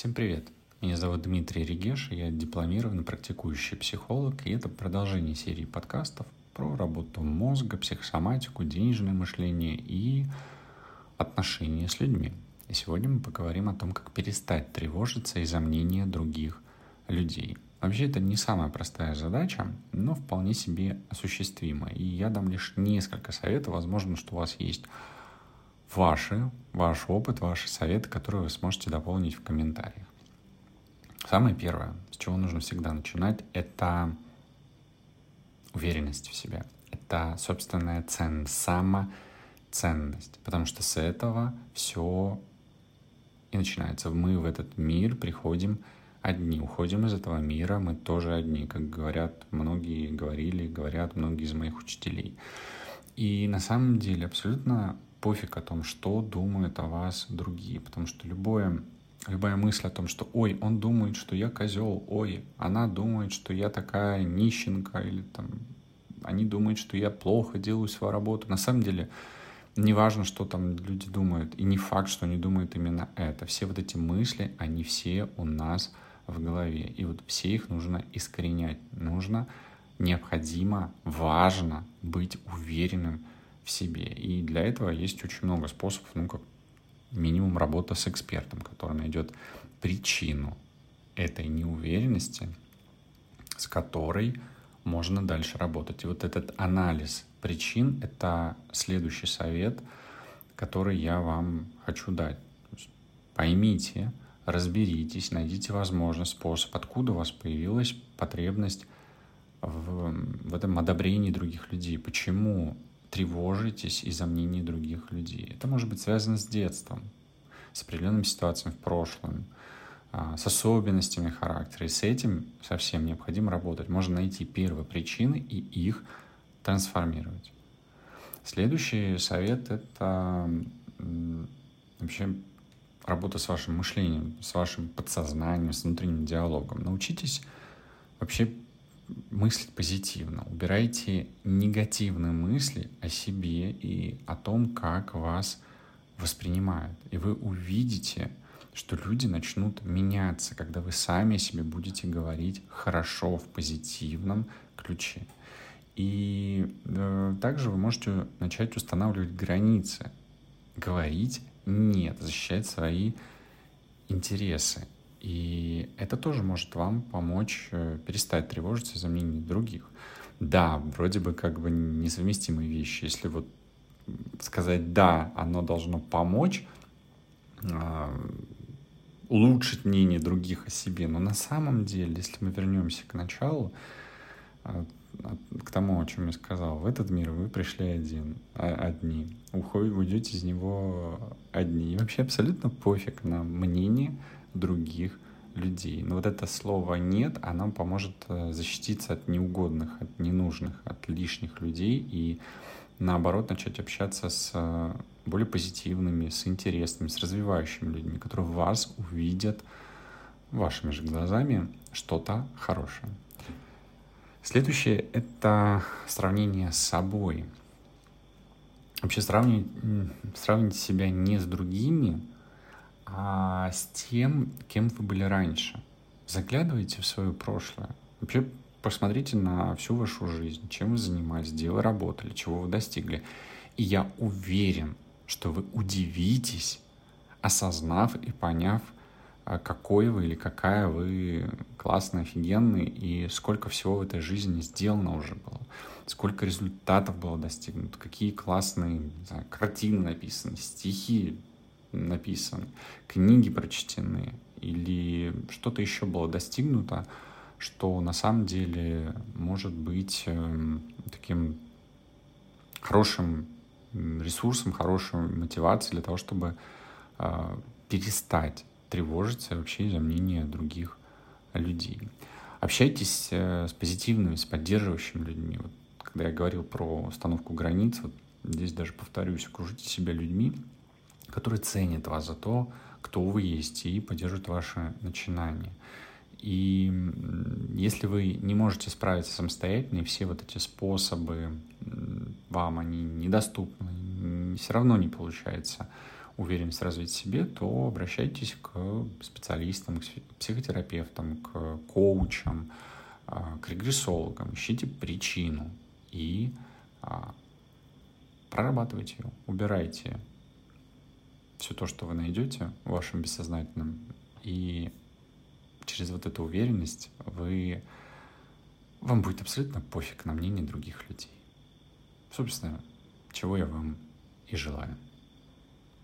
Всем привет! Меня зовут Дмитрий Регеш, я дипломированный практикующий психолог, и это продолжение серии подкастов про работу мозга, психосоматику, денежное мышление и отношения с людьми. И сегодня мы поговорим о том, как перестать тревожиться из-за мнения других людей. Вообще это не самая простая задача, но вполне себе осуществима. И я дам лишь несколько советов. Возможно, что у вас есть ваши, ваш опыт, ваши советы, которые вы сможете дополнить в комментариях. Самое первое, с чего нужно всегда начинать, это уверенность в себе. Это собственная ценность, самоценность. Потому что с этого все и начинается. Мы в этот мир приходим одни, уходим из этого мира, мы тоже одни, как говорят многие, говорили, говорят многие из моих учителей. И на самом деле абсолютно пофиг о том, что думают о вас другие, потому что любое, любая мысль о том, что «Ой, он думает, что я козел», «Ой, она думает, что я такая нищенка», или там «Они думают, что я плохо делаю свою работу», на самом деле не важно, что там люди думают, и не факт, что они думают именно это. Все вот эти мысли, они все у нас в голове, и вот все их нужно искоренять, нужно, необходимо, важно быть уверенным в себе. И для этого есть очень много способов, ну, как минимум работа с экспертом, который найдет причину этой неуверенности, с которой можно дальше работать. И вот этот анализ причин — это следующий совет, который я вам хочу дать. Поймите, разберитесь, найдите возможность, способ, откуда у вас появилась потребность в, в этом одобрении других людей. Почему тревожитесь из-за мнений других людей. Это может быть связано с детством, с определенными ситуациями в прошлом, а, с особенностями характера. И с этим совсем необходимо работать. Можно найти первые причины и их трансформировать. Следующий совет — это вообще работа с вашим мышлением, с вашим подсознанием, с внутренним диалогом. Научитесь вообще мыслить позитивно, убирайте негативные мысли о себе и о том, как вас воспринимают. И вы увидите, что люди начнут меняться, когда вы сами себе будете говорить хорошо в позитивном ключе. И э, также вы можете начать устанавливать границы, говорить нет, защищать свои интересы. И это тоже может вам помочь э, перестать тревожиться за мнение других. Да, вроде бы как бы несовместимые вещи. Если вот сказать «да», оно должно помочь э, улучшить мнение других о себе. Но на самом деле, если мы вернемся к началу, к тому, о чем я сказал, в этот мир вы пришли один, а, одни, уходите, уйдете из него одни. И вообще абсолютно пофиг на мнение других людей. Но вот это слово «нет», оно поможет э, защититься от неугодных, от ненужных, от лишних людей и наоборот начать общаться с э, более позитивными, с интересными, с развивающими людьми, которые вас увидят вашими же глазами что-то хорошее. Следующее — это сравнение с собой. Вообще сравнивать, сравнить себя не с другими, а с тем, кем вы были раньше. Заглядывайте в свое прошлое. Вообще посмотрите на всю вашу жизнь, чем вы занимались, где вы работали, чего вы достигли. И я уверен, что вы удивитесь, осознав и поняв, какой вы или какая вы классный, офигенный, и сколько всего в этой жизни сделано уже было, сколько результатов было достигнуто, какие классные знаю, картины написаны, стихи написаны, книги прочтены? Или что-то еще было достигнуто, что на самом деле может быть э, таким хорошим ресурсом, хорошей мотивацией для того, чтобы э, перестать тревожиться вообще из-за мнения других людей. Общайтесь э, с позитивными, с поддерживающими людьми. Вот, когда я говорил про установку границ, вот здесь даже повторюсь, окружите себя людьми, которые ценят вас за то, кто вы есть, и поддерживают ваши начинания. И если вы не можете справиться самостоятельно, и все вот эти способы вам, они недоступны, все равно не получается уверенность развить в себе, то обращайтесь к специалистам, к психотерапевтам, к коучам, а, к регрессологам, ищите причину и а, прорабатывайте ее, убирайте все то, что вы найдете в вашем бессознательном, и через вот эту уверенность вы вам будет абсолютно пофиг на мнение других людей. Собственно, чего я вам и желаю.